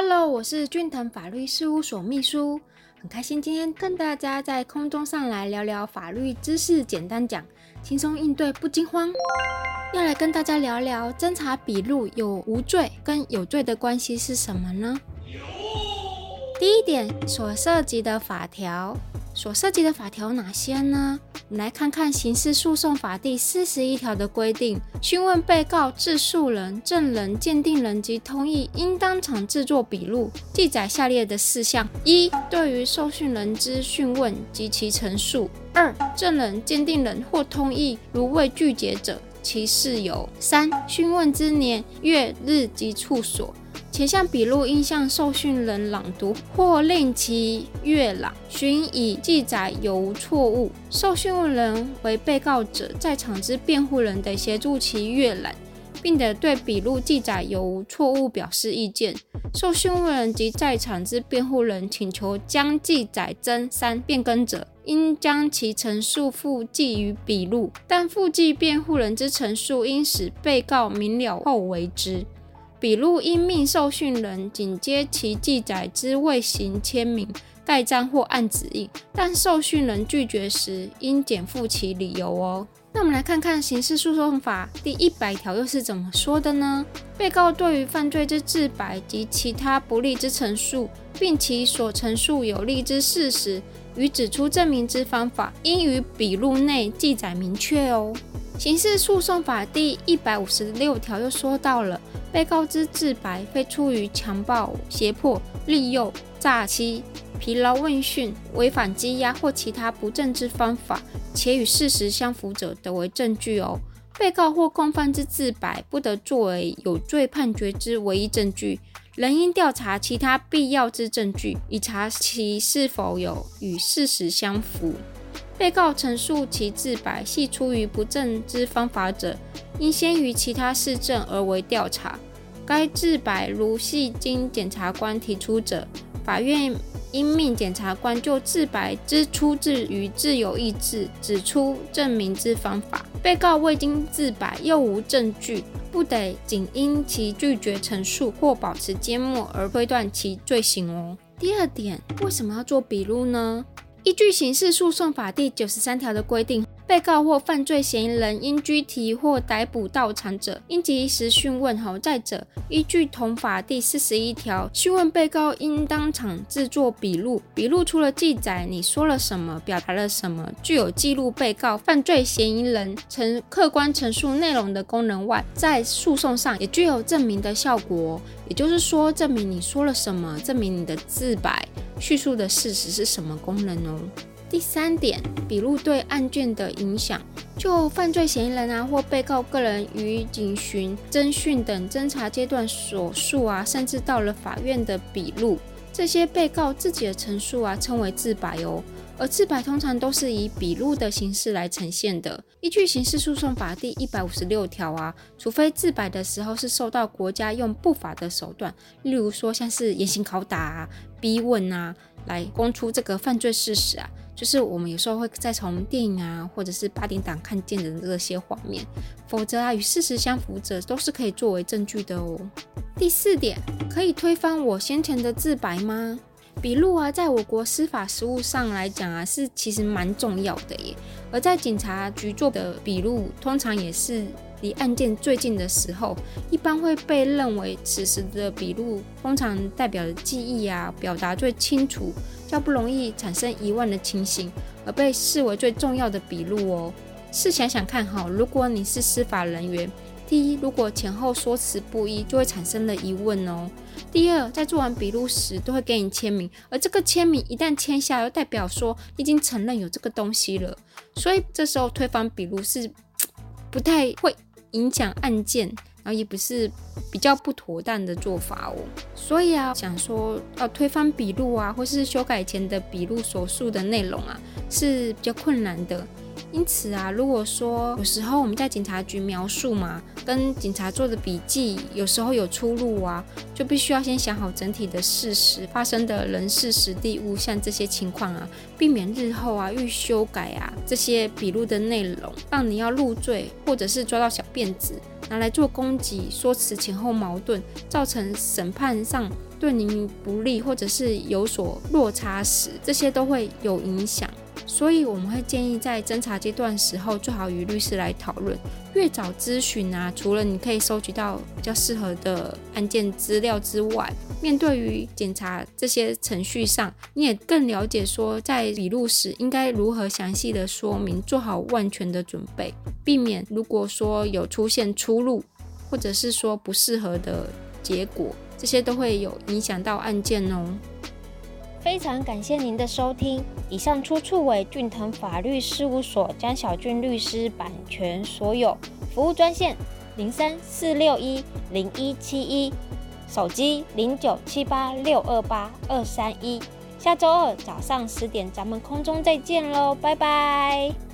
Hello，我是俊腾法律事务所秘书，很开心今天跟大家在空中上来聊聊法律知识，简单讲，轻松应对不惊慌。要来跟大家聊聊侦查笔录有无罪跟有罪的关系是什么呢？第一点，所涉及的法条，所涉及的法条哪些呢？我们来看看《刑事诉讼法》第四十一条的规定：讯问被告、自诉人、证人、鉴定人及同意，应当场制作笔录，记载下列的事项：一、对于受讯人之讯问及其陈述；二、证人、鉴定人或同意如未拒绝者，其事由；三、讯问之年月日及处所。且向笔录应向受训人朗读，或令其阅览，寻以记载有无错误。受训人为被告者，在场之辩护人得协助其阅览，并得对笔录记载有无错误表示意见。受讯人及在场之辩护人请求将记载增三变更者，应将其陈述附记于笔录，但附记辩护人之陈述应使被告明了后为之。笔录应命受训人紧接其记载之未行签名、盖章或按指印，但受训人拒绝时，应减负其理由哦。那我们来看看刑事诉讼法第一百条又是怎么说的呢？被告对于犯罪之自白及其他不利之陈述，并其所陈述有利之事实与指出证明之方法，应于笔录内记载明确哦。刑事诉讼法第一百五十六条又说到了，被告之自白非出于强暴、胁迫、利诱、诈欺、疲劳问讯、违反羁押或其他不正之方法，且与事实相符者，得为证据哦。被告或共犯之自白不得作为有罪判决之唯一证据，仍应调查其他必要之证据，以查其是否有与事实相符。被告陈述其自白系出于不正之方法者，应先于其他事证而为调查。该自白如系经检察官提出者，法院应命检察官就自白之出自于自由意志，指出证明之方法。被告未经自白又无证据，不得仅因其拒绝陈述或保持缄默而推断其罪行哦。第二点，为什么要做笔录呢？依据刑事诉讼法第九十三条的规定，被告或犯罪嫌疑人因拘提或逮捕到场者，应及时讯问。好，再者，依据同法第四十一条，讯问被告应当场制作笔录。笔录除了记载你说了什么、表达了什么，具有记录被告、犯罪嫌疑人陈客观陈述内容的功能外，在诉讼上也具有证明的效果。也就是说，证明你说了什么，证明你的自白。叙述的事实是什么功能哦？第三点，笔录对案卷的影响，就犯罪嫌疑人啊或被告个人于警询、侦讯等侦查阶段所述啊，甚至到了法院的笔录，这些被告自己的陈述啊，称为自白哦。而自白通常都是以笔录的形式来呈现的。依据刑事诉讼法第一百五十六条啊，除非自白的时候是受到国家用不法的手段，例如说像是严刑拷打啊、逼问啊，来供出这个犯罪事实啊，就是我们有时候会再从电影啊或者是八点档看见的这些画面，否则啊与事实相符者都是可以作为证据的哦。第四点，可以推翻我先前的自白吗？笔录啊，在我国司法实务上来讲啊，是其实蛮重要的耶。而在警察局做的笔录，通常也是离案件最近的时候，一般会被认为此时的笔录通常代表的记忆啊，表达最清楚，较不容易产生疑问的情形，而被视为最重要的笔录哦。试想想看哈，如果你是司法人员。第一，如果前后说辞不一，就会产生了疑问哦。第二，在做完笔录时，都会给你签名，而这个签名一旦签下，又代表说已经承认有这个东西了，所以这时候推翻笔录是 不太会影响案件，然后也不是比较不妥当的做法哦。所以啊，想说要推翻笔录啊，或是修改前的笔录所述的内容啊，是比较困难的。因此啊，如果说有时候我们在警察局描述嘛，跟警察做的笔记有时候有出入啊，就必须要先想好整体的事实、发生的人事、实地、物像这些情况啊，避免日后啊欲修改啊这些笔录的内容，让你要入罪或者是抓到小辫子，拿来做攻击，说辞前后矛盾，造成审判上对您不利或者是有所落差时，这些都会有影响。所以我们会建议在侦查阶段时候，最好与律师来讨论。越早咨询啊，除了你可以收集到比较适合的案件资料之外，面对于检查这些程序上，你也更了解说在笔录时应该如何详细的说明，做好万全的准备，避免如果说有出现出入，或者是说不适合的结果，这些都会有影响到案件哦。非常感谢您的收听，以上出处为俊腾法律事务所江小俊律师版权所有。服务专线零三四六一零一七一，手机零九七八六二八二三一。下周二早上十点，咱们空中再见喽，拜拜。